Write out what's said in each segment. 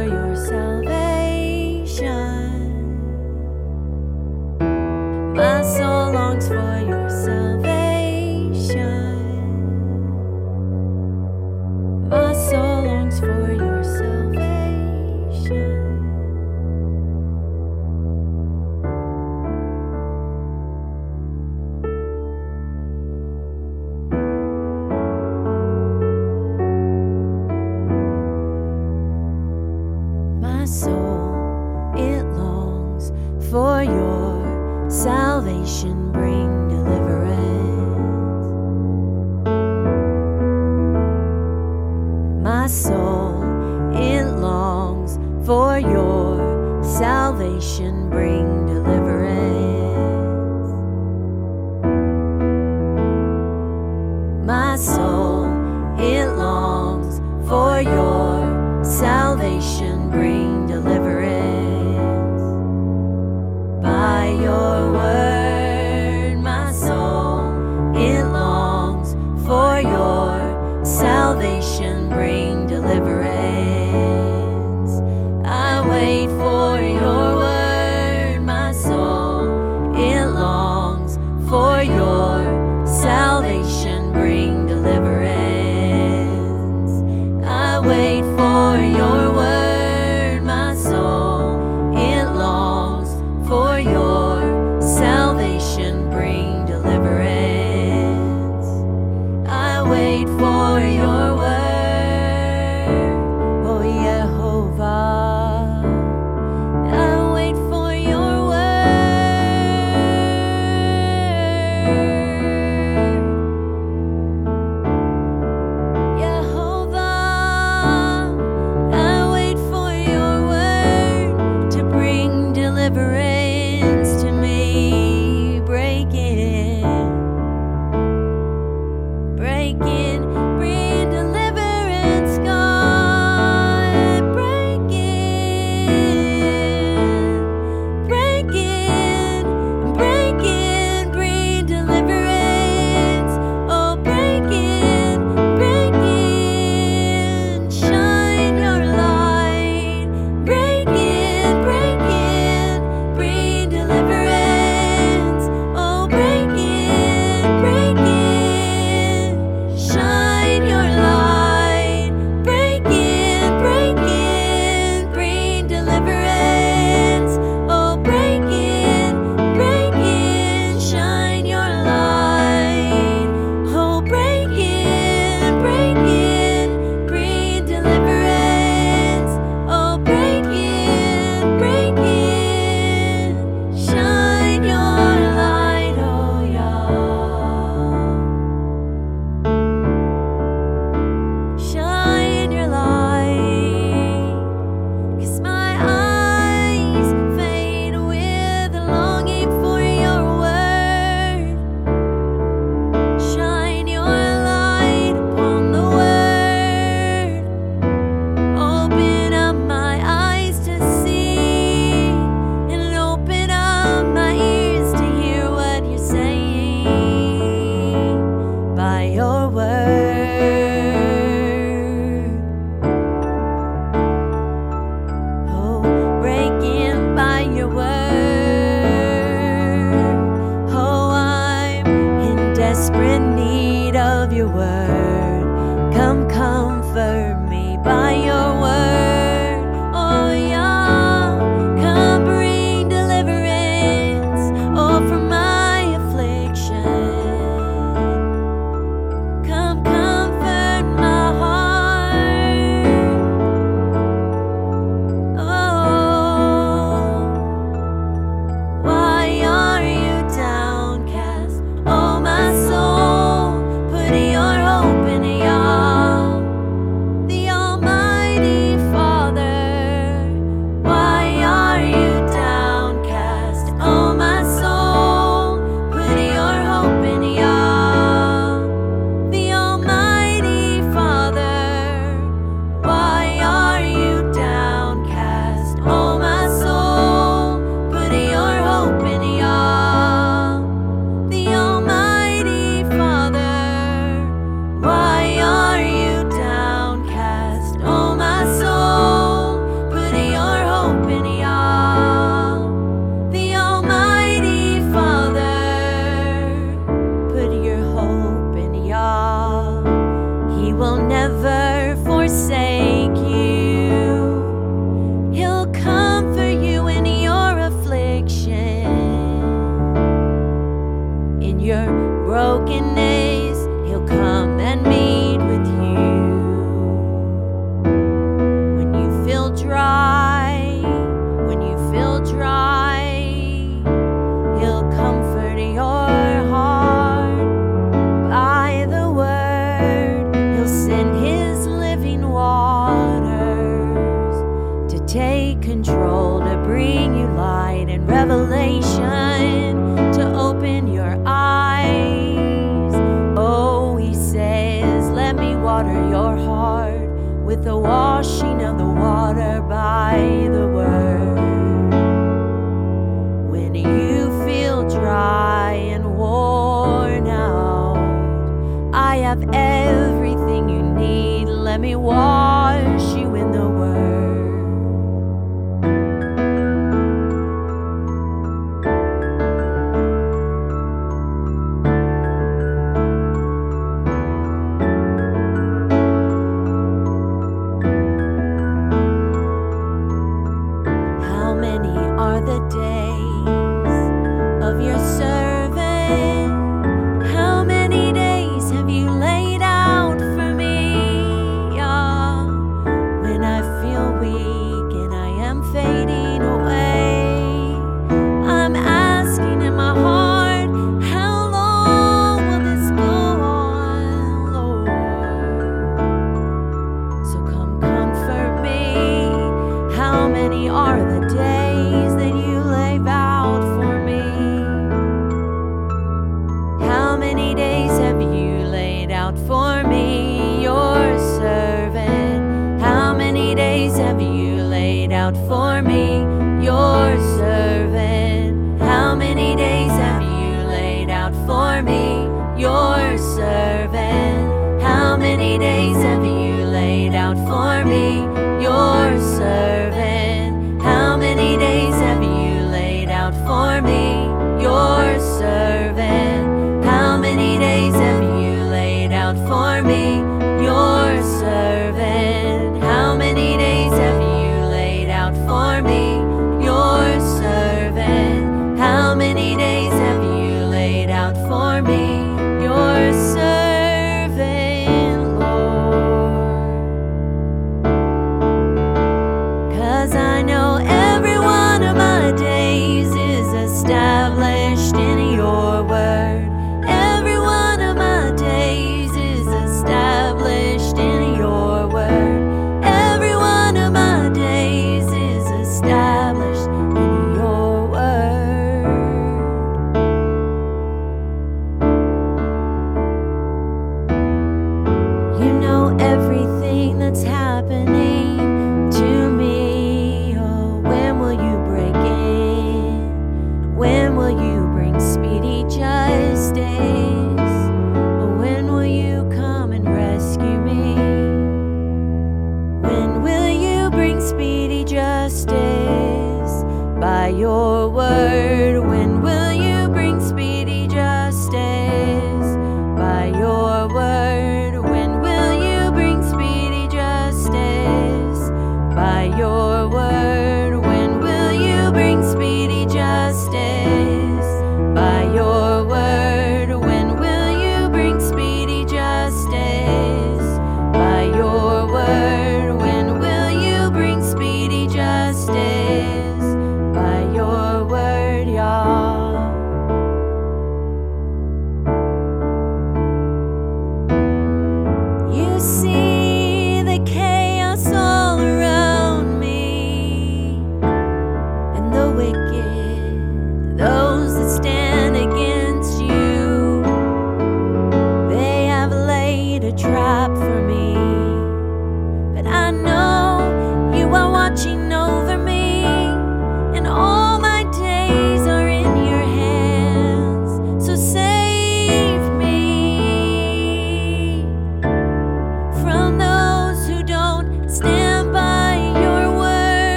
for your salvation. Bring me wash And I am fading your servant?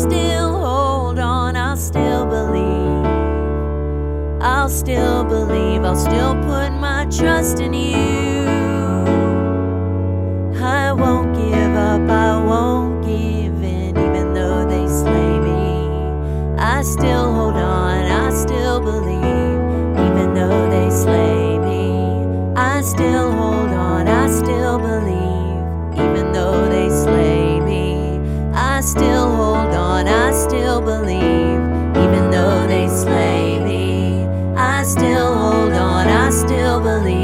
Still hold on, I'll still believe. I'll still believe, I'll still put my trust in you. I won't give up, I won't give in, even though they slay me. I still still believe, even though they slay me. I still hold on, I still believe, even though they slay me. I still hold on, I still believe.